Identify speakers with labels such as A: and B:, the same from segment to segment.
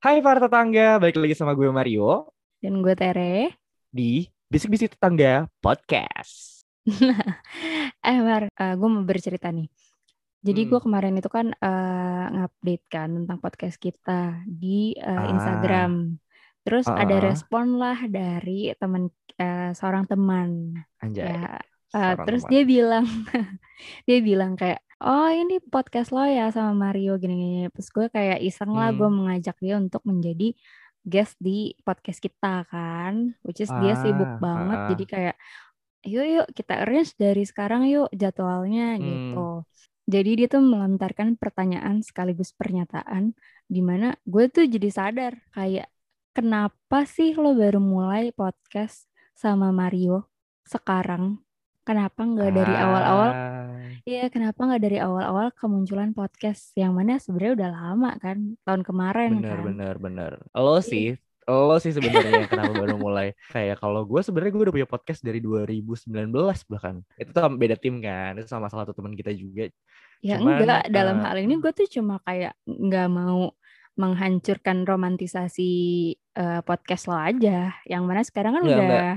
A: Hai para tetangga, balik lagi sama gue Mario
B: Dan gue Tere.
A: di Bisik-Bisik Tetangga Podcast.
B: eh Mar, eh, gue mau bercerita nih. Jadi gue
A: Hmm.
B: kemarin itu kan eh, ngupdate kan tentang podcast kita di eh,
A: Ah.
B: Instagram. Terus
A: Ah,
B: ada respon lah dari teman eh, seorang teman.
A: Anjay.
B: Ya,
A: seorang
B: terus
A: teman.
B: dia bilang, dia bilang kayak, oh ini podcast lo ya sama Mario gini-gini. Terus gue kayak iseng lah gue
A: Hmm.
B: mengajak dia untuk menjadi guest di podcast kita kan, which is dia sibuk
A: Ah,
B: banget.
A: ah, ah.
B: Jadi kayak, yuk yuk kita arrange dari sekarang yuk jadwalnya
A: Hmm.
B: gitu. Jadi dia tuh melontarkan pertanyaan sekaligus pernyataan, di mana gue tuh jadi sadar kayak kenapa sih lo baru mulai podcast sama Mario sekarang? Kenapa nggak dari awal-awal?
A: Ah,
B: Iya, kenapa nggak dari awal-awal kemunculan podcast yang mana sebenarnya udah lama kan, tahun kemarin
A: bener
B: kan.
A: bener bener. Lo
B: Iya.
A: sih, lo sih sebenarnya kenapa baru mulai. Kayak kalau gue sebenarnya gue udah punya podcast dari 2019 bahkan. Itu tuh beda tim kan, itu sama salah satu teman kita juga.
B: Ya
A: Cuman,
B: enggak, dalam
A: eh,
B: hal ini gue tuh cuma kayak nggak mau menghancurkan romantisasi eh, podcast lo aja. Yang mana sekarang kan
A: Enggak,
B: udah
A: enggak.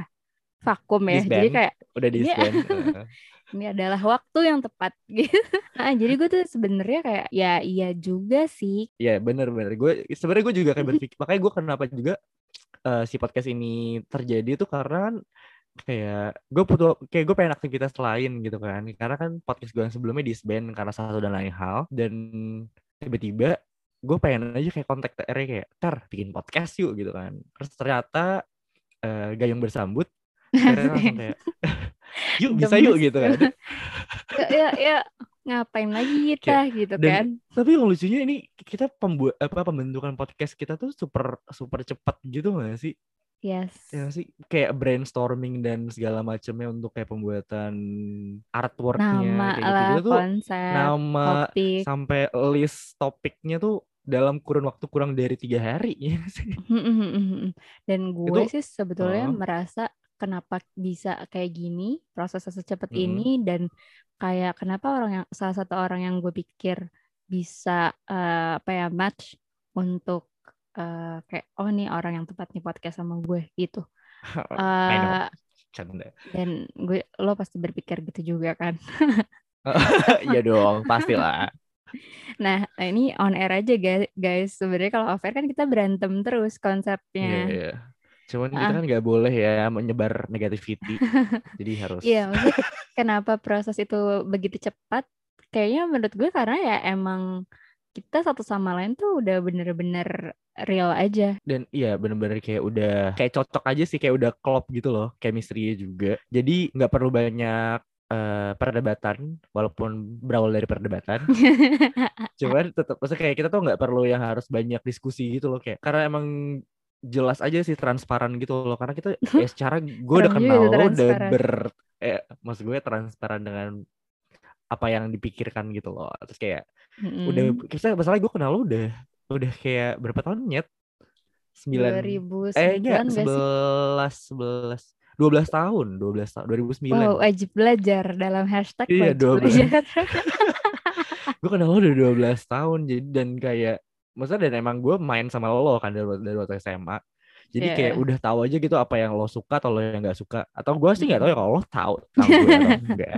B: Vakum ya. Jadi kayak
A: Udah di
B: Iya. ini adalah waktu yang tepat gitu. Nah, jadi gue tuh sebenarnya kayak ya iya juga sih.
A: Iya bener-bener gue sebenarnya gue juga kayak berpikir makanya gue kenapa juga eh, si podcast ini terjadi tuh karena kan kayak gue butuh kayak gue pengen aktivitas lain gitu kan karena kan podcast gue yang sebelumnya disband karena satu dan lain hal dan tiba-tiba gue pengen aja kayak kontak TR kayak ter bikin podcast yuk gitu kan terus ternyata eh, gayung bersambut langsung kayak yuk bisa yuk gitu kan
B: ya, ya, ya, ngapain lagi kita gitu
A: dan-
B: kan.
A: tapi yang lucunya ini kita pembuat apa pembentukan podcast kita tuh super super cepat gitu gak sih
B: Yes.
A: Ya sih kayak brainstorming dan segala macamnya untuk kayak pembuatan artworknya
B: Nama
A: kayak
B: lah,
A: gitu tuh
B: konsep,
A: nama
B: topik.
A: sampai list topiknya tuh dalam kurun waktu kurang dari tiga hari ya sih
B: Dan gue
A: Itu-
B: sih sebetulnya
A: Oh.
B: merasa kenapa bisa kayak gini, prosesnya secepat
A: Mm-mm.
B: ini dan kayak kenapa orang yang salah satu orang yang gue pikir bisa eh, apa ya match untuk eh, kayak oh nih orang yang tepat nih podcast sama gue gitu.
A: Canda
B: dan gue lo pasti berpikir gitu juga kan.
A: Iya dong pastilah
B: Nah, ini on air aja guys. Guys, sebenarnya kalau off air kan kita berantem terus konsepnya.
A: iya cuman kita
B: Ah.
A: kan nggak boleh ya menyebar negativity jadi harus
B: Iya, maksudnya kenapa proses itu begitu cepat? Kayaknya menurut gue karena ya emang kita satu sama lain tuh udah bener-bener real aja.
A: dan iya bener-bener kayak udah kayak cocok aja sih kayak udah klop gitu loh chemistry juga jadi nggak perlu banyak eh, perdebatan walaupun berawal dari perdebatan cuman tetap maksudnya kayak kita tuh nggak perlu yang harus banyak diskusi gitu loh kayak karena emang jelas aja sih transparan gitu loh karena kita ya secara gue udah kenal lo udah ber eh maksud gue transparan dengan apa yang dipikirkan gitu loh terus kayak udah kita masalah gue kenal lo udah udah kayak berapa tahun nyet sembilan
B: 2009
A: eh enggak
B: gak sih?
A: sebelas sebelas dua belas tahun dua belas tahun dua ribu sembilan
B: Wow, wajib belajar dalam hashtag
A: Iya,
B: wajib
A: 12.
B: belajar.
A: gue kenal lo udah 12 tahun jadi dan kayak maksudnya dan emang gue main sama lo kan dari dari waktu SMA jadi
B: Iya.
A: kayak udah tahu aja gitu apa yang lo suka atau lo yang nggak suka atau gue sih nggak tahu ya kalau lo tahu tahu gue enggak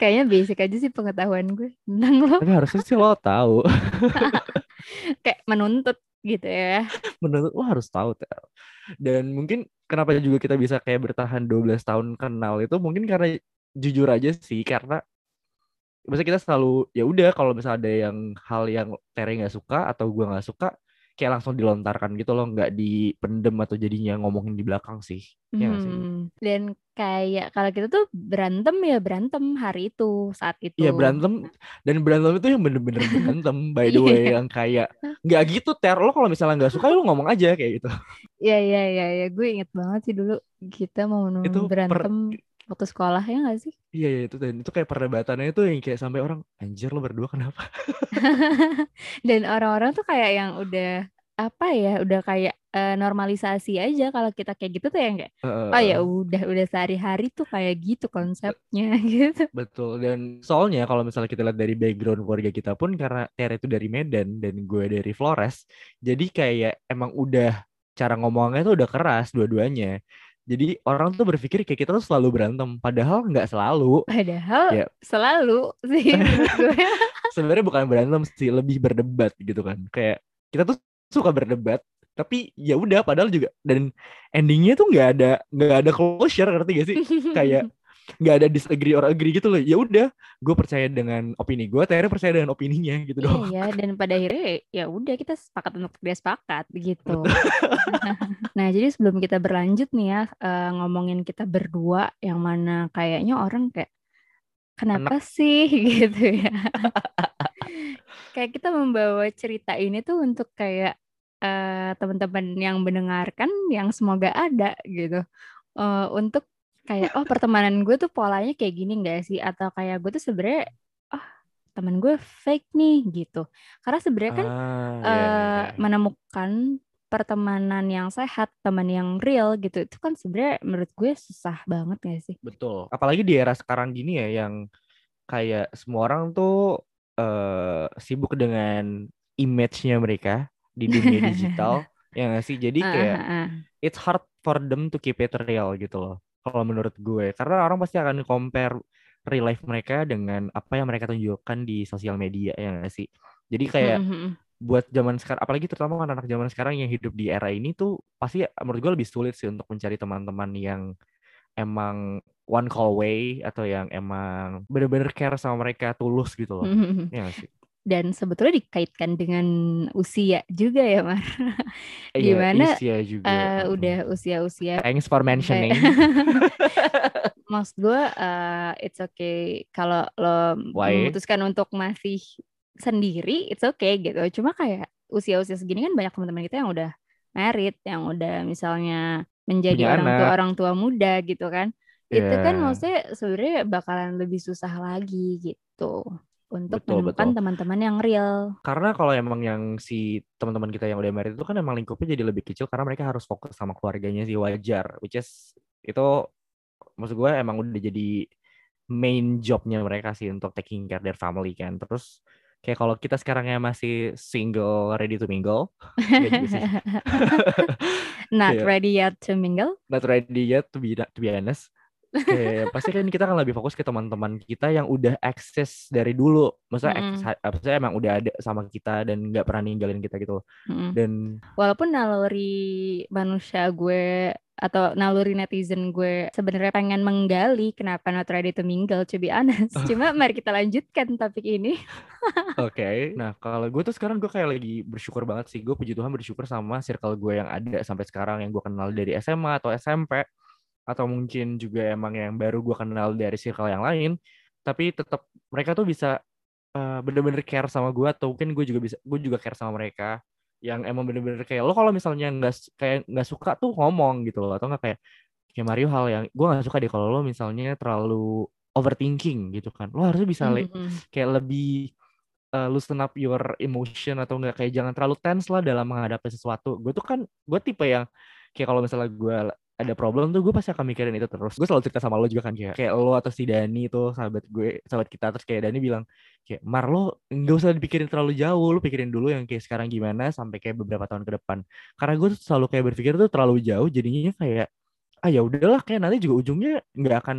B: Kayaknya basic aja sih pengetahuan gue tentang lo.
A: tapi harusnya sih lo tahu
B: Kayak menuntut gitu ya.
A: menurut lo harus tahu Tel. dan mungkin kenapa juga kita bisa kayak bertahan 12 tahun kenal itu mungkin karena jujur aja sih karena Maksudnya kita selalu ya udah kalau misalnya ada yang hal yang Tere nggak suka atau gua nggak suka kayak langsung dilontarkan gitu loh nggak dipendem atau jadinya ngomongin di belakang sih ya sih
B: Hmm, Dan kayak kalau kita tuh berantem ya berantem hari itu saat itu.
A: Iya berantem dan berantem itu yang bener-bener berantem by the way
B: Iya.
A: yang kayak nggak gitu ter lo kalau misalnya nggak suka lo ngomong aja kayak gitu
B: Iya iya iya ya. gue inget banget sih dulu kita mau
A: Itu per-
B: berantem waktu sekolah ya nggak sih?
A: iya iya itu dan itu kayak perdebatannya itu yang kayak sampai orang anjir lo berdua kenapa
B: Dan orang-orang tuh kayak yang udah apa ya udah kayak uh, normalisasi aja kalau kita kayak gitu tuh ya enggak
A: Uh,
B: oh ya udah udah sehari-hari tuh kayak gitu konsepnya gitu
A: Betul dan soalnya kalau misalnya kita lihat dari background keluarga kita pun karena Tera itu dari Medan dan gue dari Flores, jadi kayak emang udah cara ngomongnya tuh udah keras dua-duanya. Jadi orang tuh berpikir kayak kita tuh selalu berantem, padahal nggak selalu.
B: padahal
A: Ya.
B: selalu sih gue
A: Sebenarnya bukan berantem sih, lebih berdebat gitu kan. Kayak kita tuh suka berdebat, tapi ya udah padahal juga dan endingnya tuh nggak ada nggak ada closure ngerti gak sih? kayak nggak ada disagree or agree gitu loh ya udah gue percaya dengan opini gue Tere percaya dengan opininya gitu
B: Iya
A: doang
B: ya, dan pada akhirnya ya udah kita sepakat untuk tidak sepakat gitu. nah, jadi sebelum kita berlanjut nih ya eh, ngomongin kita berdua yang mana kayaknya orang kayak kenapa sih gitu ya. kayak kita membawa cerita ini tuh untuk kayak eh, teman-teman yang mendengarkan yang semoga ada gitu. Eh, untuk kayak oh pertemanan gue tuh polanya kayak gini enggak sih atau kayak gue tuh sebenarnya oh teman gue fake nih gitu. Karena sebenarnya kan
A: Ah, iya,
B: eh,
A: iya.
B: menemukan pertemanan yang sehat, teman yang real gitu, itu kan sebenarnya menurut gue susah banget gak sih?
A: betul apalagi di era sekarang gini ya yang kayak semua orang tuh eh, sibuk dengan image-nya mereka di dunia digital ya sih jadi
B: Ah,
A: kayak
B: ah, ah.
A: it's hard for them to keep it real gitu loh kalau menurut gue karena orang pasti akan compare real life mereka dengan apa yang mereka tunjukkan di sosial media ya nggak sih jadi kayak
B: Mm, mm, mm.
A: buat zaman sekarang apalagi terutama anak-anak zaman sekarang yang hidup di era ini tuh pasti menurut gue lebih sulit sih untuk mencari teman-teman yang emang one call away atau yang emang bener-bener care sama mereka tulus gitu loh
B: Mm, mm, mm.
A: ya nggak sih
B: Dan sebetulnya dikaitkan dengan usia juga ya, Mar.
A: Eh,
B: Gimana,
A: Isya juga
B: Eh,
A: Mm-mm.
B: udah usia-usia
A: thanks for mentioning
B: Maksud gue eh, it's okay kalau lo
A: Why?
B: memutuskan untuk masih sendiri, it's okay gitu. Cuma kayak usia-usia segini kan banyak teman-teman kita yang udah married, yang udah misalnya menjadi
A: Punya
B: orang tua
A: anak.
B: orang tua muda gitu kan. Itu kan
A: Ya.
B: maksudnya sebenarnya bakalan lebih susah lagi gitu untuk
A: Betul,
B: menemukan teman-teman yang real.
A: Karena kalau emang yang si teman-teman kita yang udah married itu kan emang lingkupnya jadi lebih kecil karena mereka harus fokus sama keluarganya sih wajar. Which is itu maksud gue emang udah jadi main jobnya mereka sih untuk taking care their family kan. Terus kayak kalau kita sekarangnya masih single ready to mingle.
B: Not
A: Kayak-
B: ready yet to mingle.
A: not ready yet to be to be honest. Kayak pasti kan kita akan lebih fokus ke teman-teman kita yang udah akses dari dulu. Maksudnya
B: Mm-mm.
A: akses- apa sih emang udah ada sama kita dan nggak pernah ninggalin kita gitu.
B: Mm-mm.
A: Dan
B: Walaupun naluri manusia gue atau naluri netizen gue sebenarnya pengen menggali kenapa not ready to mingle to be honest. Cuma mari kita lanjutkan topik ini.
A: Oke, nah kalau gue tuh sekarang gue kayak lagi bersyukur banget sih. Gue puji Tuhan bersyukur sama circle gue yang ada sampai sekarang yang gue kenal dari SMA atau SMP atau mungkin juga emang yang baru gue kenal dari circle yang lain. Tapi tetap mereka tuh bisa eh, bener-bener care sama gue atau mungkin gue juga bisa gue juga care sama mereka yang emang bener-bener kayak lo kalau misalnya nggak kayak nggak suka tuh ngomong gitu loh atau nggak kayak kayak Mario hal yang gue nggak suka deh kalau lo misalnya terlalu overthinking gitu kan lo harusnya bisa le-
B: Mm-mm.
A: kayak lebih uh, loosen up your emotion atau enggak kayak jangan terlalu tense lah dalam menghadapi sesuatu. Gue tuh kan gue tipe yang kayak kalau misalnya gue ada problem tuh gue pasti akan mikirin itu terus. Gue selalu cerita sama lo juga kan kayak kayak lo atau si Dani tuh sahabat gue, sahabat kita terus kayak Dani bilang kayak Mar lo nggak usah dipikirin terlalu jauh, lo pikirin dulu yang kayak sekarang gimana sampai kayak beberapa tahun ke depan. Karena gue selalu kayak berpikir tuh terlalu jauh jadinya kayak ah ya udahlah kayak nanti juga ujungnya nggak akan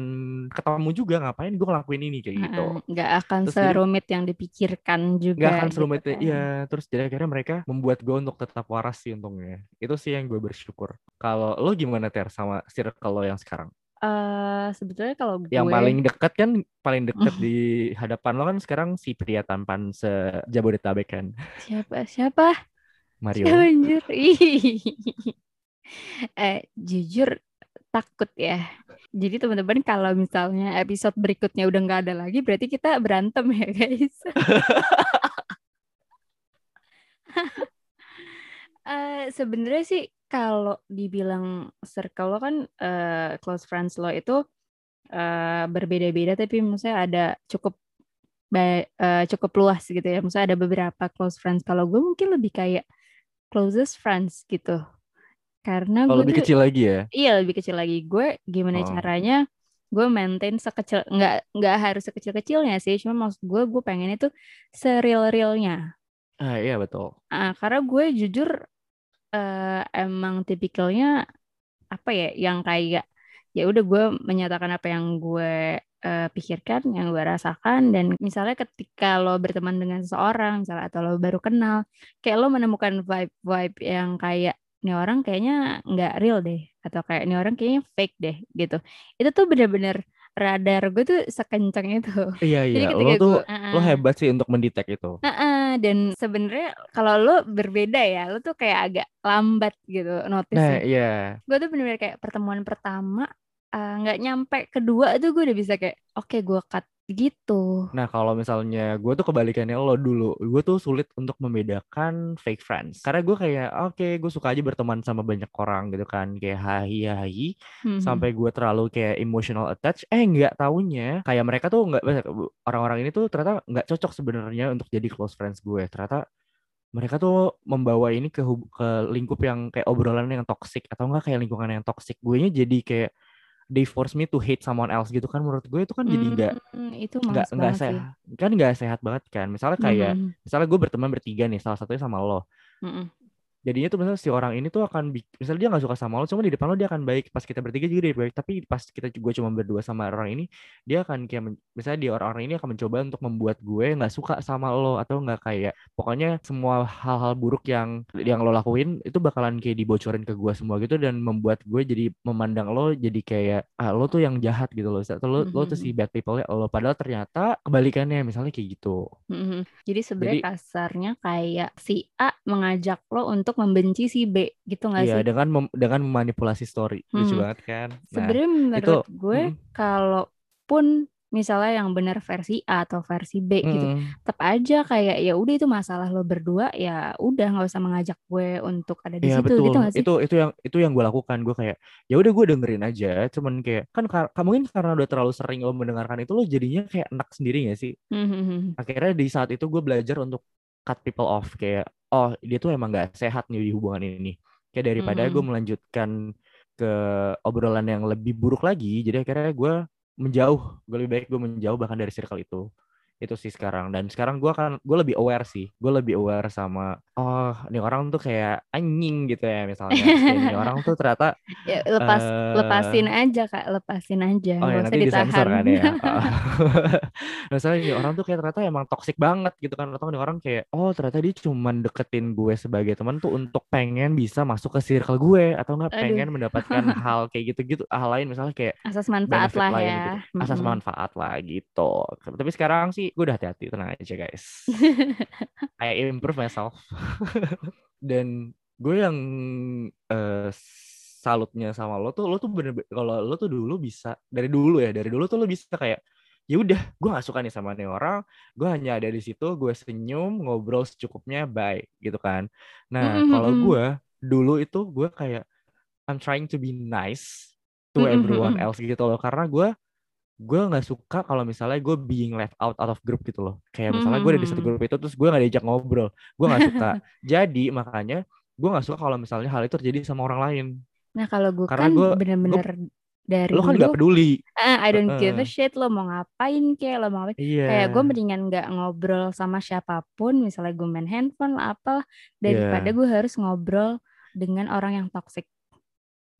A: ketemu juga ngapain gue ngelakuin ini? Kayak gitu.
B: Nggak akan
A: Terus jadi-
B: serumit yang dipikirkan juga.
A: nggak akan
B: gitu
A: serumit
B: kan.
A: ya terus jadi akhirnya mereka membuat gue untuk tetap waras sih untungnya. Itu sih yang gue bersyukur. Kalau lo gimana ter sama circle lo yang sekarang?
B: Eh, sebetulnya kalau gue
A: yang paling dekat kan paling dekat di hadapan lo kan sekarang si pria tampan sejabodetabek kan?
B: Siapa siapa?
A: Mario.
B: Siapa anjir? Eh jujur takut ya jadi teman-teman kalau misalnya episode berikutnya udah nggak ada lagi berarti kita berantem ya guys Eh, sebenarnya sih kalau dibilang circle lo kan eh, close friends lo itu eh, berbeda-beda tapi maksudnya ada cukup ba- eh, cukup luas gitu ya. Maksudnya ada beberapa close friends. Kalau gue mungkin lebih kayak closest friends gitu. Karena gue
A: lebih
B: tuh
A: kecil lagi ya.
B: iya lebih kecil lagi. Gue gimana
A: Oh.
B: caranya gue maintain sekecil nggak nggak harus sekecil kecilnya sih. Cuma maksud gue gue pengen itu seril realnya.
A: Ah iya betul.
B: Ah, karena gue jujur eh, emang tipikalnya apa ya yang kayak ya udah gue menyatakan apa yang gue eh, pikirkan, yang gue rasakan dan misalnya ketika lo berteman dengan seseorang misalnya atau lo baru kenal, kayak lo menemukan vibe-vibe yang kayak ini orang kayaknya nggak real deh atau kayak ini orang kayaknya fake deh gitu. Itu tuh bener-bener radar gue tuh sekencang itu.
A: Iya
B: Jadi
A: iya.
B: ketika
A: Lo tuh
B: gue,
A: lo hebat sih untuk mendetek itu.
B: Heeh, dan sebenarnya kalau lo berbeda ya, lo tuh kayak agak lambat gitu
A: Nah
B: notice-nya.
A: iya.
B: Gue tuh bener-bener kayak pertemuan pertama eh, nggak nyampe kedua tuh gue udah bisa kayak oke gue cut gitu.
A: Nah kalau misalnya gue tuh kebalikannya lo dulu, gue tuh sulit untuk membedakan fake friends. Karena gue kayak oke gue suka aja berteman sama banyak orang gitu kan, kayak hai hai
B: Mhm.
A: sampai gue terlalu kayak emotional attach. Eh nggak taunya kayak mereka tuh nggak orang-orang ini tuh ternyata nggak cocok sebenarnya untuk jadi close friends gue. Ternyata mereka tuh membawa ini ke hub- ke lingkup yang kayak obrolan yang toxic atau enggak kayak lingkungan yang toxic. Gue jadi kayak they force me to hate someone else gitu kan menurut gue itu kan jadi nggak
B: Hmm, itu
A: nggak nggak
B: sih.
A: sehat kan nggak sehat banget kan misalnya kayak
B: Mhm.
A: misalnya gue berteman bertiga nih salah satunya sama lo
B: Mhm.
A: Jadinya tuh misalnya si orang ini tuh akan misalnya dia nggak suka sama lo cuma di depan lo dia akan baik. Pas kita bertiga juga dia baik. Tapi pas kita gue cuma berdua sama orang ini dia akan kayak misalnya dia orang-orang ini akan mencoba untuk membuat gue nggak suka sama lo atau nggak kayak pokoknya semua hal-hal buruk yang yang lo lakuin itu bakalan kayak dibocorin ke gue semua gitu dan membuat gue jadi memandang lo jadi kayak ah lo tuh yang jahat gitu loh. Atau lo, lo tuh si bad people ya lo. Padahal ternyata kebalikannya misalnya kayak gitu.
B: Mhm. Jadi sebenarnya kasarnya kayak si A mengajak lo untuk membenci si B gitu nggak
A: Iya
B: sih?
A: dengan mem- dengan memanipulasi story. Lucu
B: Hmm.
A: banget kan? Nah
B: Sebenarnya menurut gue
A: mm,
B: kalaupun misalnya yang benar versi A atau versi B gitu,
A: mm,
B: tetap aja kayak ya udah itu masalah lo berdua ya udah nggak usah mengajak gue untuk ada di
A: Iya
B: situ
A: betul.
B: gitu nggak sih?
A: itu itu yang itu yang gue lakukan. Gue kayak ya udah gue dengerin aja. Cuman kayak kan kar- kamu mungkin karena udah terlalu sering lo mendengarkan itu lo jadinya kayak enak sendiri gak sih?
B: Mhm.
A: akhirnya di saat itu gue belajar untuk cut people off. Kayak oh dia tuh emang gak sehat nih di hubungan ini. Kayak daripada gue
B: Mhm.
A: melanjutkan ke obrolan yang lebih buruk lagi jadi akhirnya gue menjauh. Gue lebih baik gue menjauh bahkan dari circle itu itu sih sekarang dan sekarang gue kan gue lebih aware sih gue lebih aware sama oh ini orang tuh kayak anjing gitu ya misalnya ini orang tuh ternyata
B: Ya lepas
A: eh
B: lepasin aja kak, lepasin aja,
A: Oh ya nanti disensor
B: ditahan.
A: kan ya. Oh. Misalnya ini orang tuh kayak ternyata emang toxic banget gitu kan. Atau ini orang kayak oh ternyata dia cuman deketin gue sebagai teman tuh untuk pengen bisa masuk ke circle gue atau enggak
B: Aduh.
A: pengen mendapatkan hal kayak gitu-gitu. Hal lain misalnya kayak
B: Asas manfaat lah
A: lain
B: ya.
A: gitu. Asas manfaat lah gitu. Tapi sekarang sih gue udah hati-hati tenang aja guys. I improve myself. Dan gue yang eh, salutnya sama lo tuh lo tuh bener kalau lo tuh dulu bisa dari dulu ya dari dulu tuh lo bisa kayak ya udah gue nggak suka nih sama nih orang gue hanya ada di situ gue senyum ngobrol secukupnya bye gitu kan nah
B: Mm-mm,
A: kalau
B: mm-mm.
A: gue dulu itu gue kayak I'm trying to be nice to everyone else gitu loh karena gue gue nggak suka kalau misalnya gue being left out out of group gitu loh. Kayak misalnya gue ada di satu
B: Mhm.
A: grup itu terus gue nggak diajak ngobrol. Gue nggak suka. Jadi makanya gue nggak suka kalau misalnya hal itu terjadi sama orang lain.
B: Nah kalau gue kan bener-bener dari
A: lo kan
B: dulu
A: nggak peduli.
B: Ah, I don't give a shit lo mau ngapain kayak lo mau ngapain.
A: Iya.
B: Kayak gue mendingan nggak ngobrol sama siapa pun misalnya gue main handphone lah apa daripada
A: Iya.
B: gue harus ngobrol dengan orang yang toxic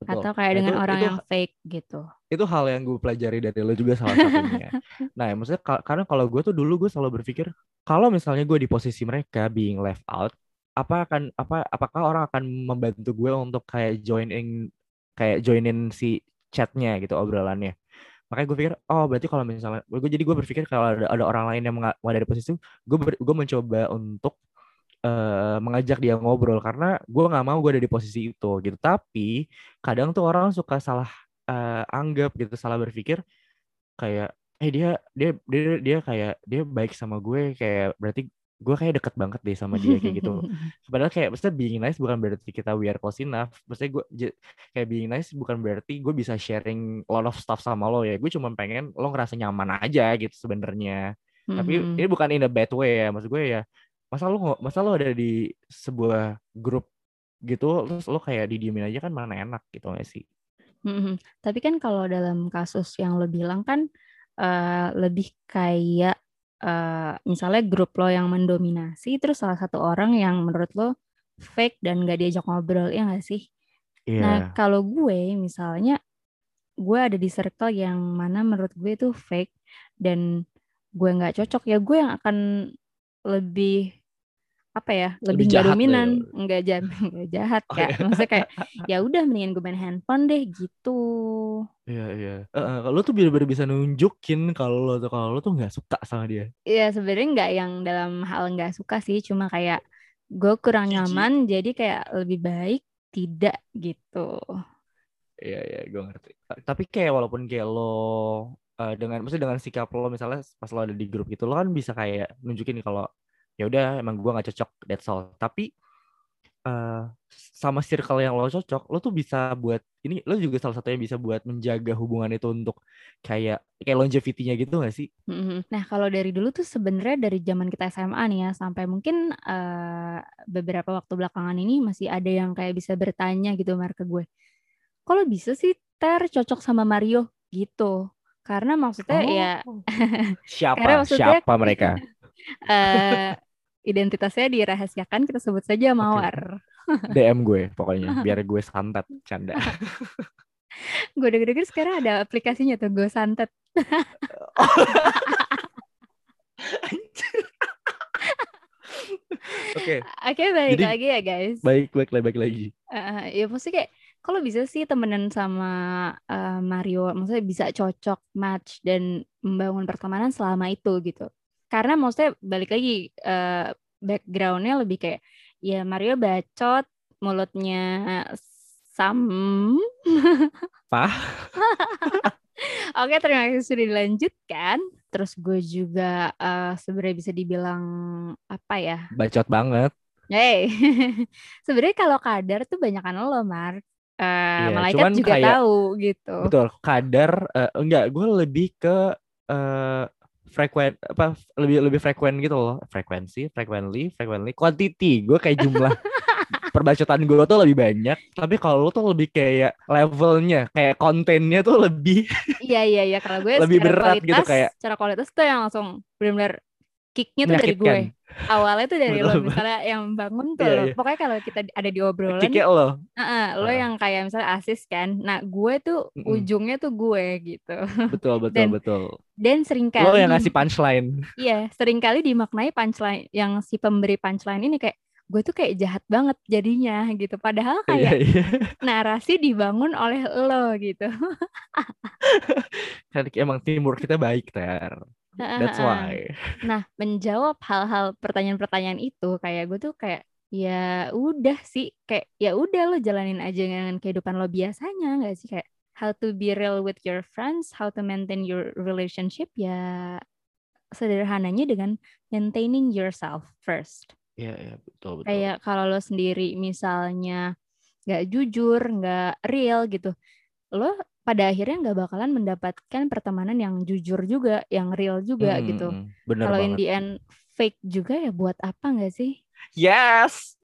A: betul.
B: Atau kayak
A: nah
B: dengan
A: itu
B: orang
A: itu
B: yang fake gitu.
A: Itu hal yang gue pelajari dari lo juga salah satunya nah ya maksudnya ka- karena kalau gue tuh dulu gue selalu berpikir kalau misalnya gue di posisi mereka being left out apa akan apa apakah orang akan membantu gue untuk kayak join in kayak joinin si chatnya gitu obrolannya? Makanya gue pikir oh berarti kalau misalnya gue jadi gue berpikir kalau ada, ada orang lain yang ada di posisi itu gue ber- gue mencoba untuk eh, mengajak dia ngobrol karena gue nggak mau gue ada di posisi itu gitu. Tapi kadang tuh orang suka salah eh, anggap gitu salah berpikir kayak eh dia dia dia dia kayak dia baik sama gue kayak berarti gue kayak deket banget deh sama dia kayak gitu. Padahal kayak maksudnya being nice bukan berarti kita we are close enough. Maksudnya gue kayak being nice bukan berarti gue bisa sharing a lot of stuff sama lo ya. Gue cuma pengen lo ngerasa nyaman aja gitu sebenarnya. Tapi
B: Mhm.
A: ini bukan in a bad way ya. Maksud gue ya masa lo nggak- masa lo ada di sebuah grup gitu terus lo kayak didiemin aja kan mana enak gitu gak sih
B: Mhm. Tapi kan kalau dalam kasus yang lo bilang kan eh, lebih kayak eh, misalnya grup lo yang mendominasi, terus salah satu orang yang menurut lo fake dan gak diajak ngobrol, ya gak sih?
A: Iya
B: Nah, kalau gue misalnya gue ada di circle yang mana menurut gue itu fake dan gue nggak cocok ya gue yang akan lebih apa ya lebih
A: jahat deh.
B: dominan nggak jahat nggak jahat
A: Oh,
B: kak
A: iya.
B: maksudnya kayak ya udah mendingan gue main handphone deh gitu
A: iya iya eh, lo tuh bener-bener bisa nunjukin kalau lo tuh kalau lo tuh nggak suka sama dia
B: ya sebenarnya nggak yang dalam hal nggak suka sih cuma kayak gue kurang
A: Jijik.
B: nyaman jadi kayak lebih baik tidak gitu
A: Iya iya gue ngerti. Ta- Tapi kayak walaupun kayak lo eh, dengan maksudnya dengan sikap lo misalnya pas lo ada di grup gitu lo kan bisa kayak nunjukin kalau ya udah emang gue nggak cocok that's all. Tapi eh, sama circle yang lo cocok lo tuh bisa buat ini lo juga salah satunya bisa buat menjaga hubungan itu untuk kayak kayak longevity-nya gitu gak sih?
B: Mhm. Nah, kalau dari dulu tuh sebenarnya dari zaman kita SMA nih ya sampai mungkin eh, beberapa waktu belakangan ini masih ada yang kayak bisa bertanya gitu Mar ke gue. Kalau bisa sih Ter cocok sama Mario gitu. Karena maksudnya ya
A: Oh.
B: karena
A: Siapa?
B: maksudnya
A: Siapa mereka?
B: eh, identitasnya dirahasiakan kita sebut saja Mawar.
A: DM gue pokoknya biar gue santet canda.
B: Gue denger-denger sekarang ada aplikasinya tuh Go Santet.
A: Oke,
B: Oke, balik
A: Jadi-
B: lagi ya guys.
A: baik baik baik lagi.
B: Eh, ya maksudnya kayak kalau bisa sih temenan sama eh, Mario, maksudnya bisa cocok, match dan membangun pertemanan selama itu gitu. Karena maksudnya balik lagi eh, backgroundnya lebih kayak ya Mario bacot, mulutnya sam.
A: Pah?
B: Oke, terima kasih sudah dilanjutkan. Terus gue juga eh, sebenarnya bisa dibilang apa ya?
A: Bacot banget.
B: Hey, sebenarnya kalau kadar tuh banyakan lo, Mar. Eh,
A: Iya,
B: malaikat
A: cuman
B: juga
A: kayak-
B: tahu gitu.
A: Betul, kadar eh, enggak, gue lebih ke eh frekuen apa lebih lebih frekuen gitu loh. Frekuensi, frequently, frequently, quantity. Gue kayak jumlah perbacotan gue tuh lebih banyak, tapi kalau lo tuh lebih kayak levelnya, kayak kontennya tuh lebih
B: Iya iya iya kalau gue
A: Lebih berat gitu,
B: kualitas,
A: kayak-
B: secara kualitas tuh yang langsung benar-benar kicknya tuh dari gue. Awalnya tuh dari lo, misalnya yang bangun tuh
A: Iya,
B: lo.
A: iya.
B: Pokoknya kalau kita ada di obrolan,
A: Kicknya lo.
B: Heeh, lo
A: Heeh.
B: yang kayak misalnya asis kan. Nah gue tuh
A: Mm-mm.
B: ujungnya tuh gue gitu.
A: Betul, betul,
B: Dan
A: betul.
B: Dan sering kali
A: Lo yang ngasih punchline.
B: Iya, sering kali dimaknai punchline yang si pemberi punchline ini kayak gue tuh kayak jahat banget jadinya gitu. Padahal
A: Iya,
B: kayak
A: iya.
B: narasi dibangun oleh lo gitu.
A: Kan emang timur kita baik, Ter. That's why.
B: Nah, menjawab hal-hal pertanyaan-pertanyaan itu kayak gue tuh kayak ya udah sih kayak ya udah lo jalanin aja dengan kehidupan lo biasanya nggak sih kayak how to be real with your friends, how to maintain your relationship ya sederhananya dengan maintaining yourself first.
A: Iya, iya, betul, betul.
B: Kayak kalau lo sendiri misalnya nggak jujur, nggak real gitu, lo pada akhirnya nggak bakalan mendapatkan pertemanan yang jujur juga, yang real juga
A: hmm,
B: gitu. Kalau in the end fake juga ya buat apa nggak sih?
A: Yes.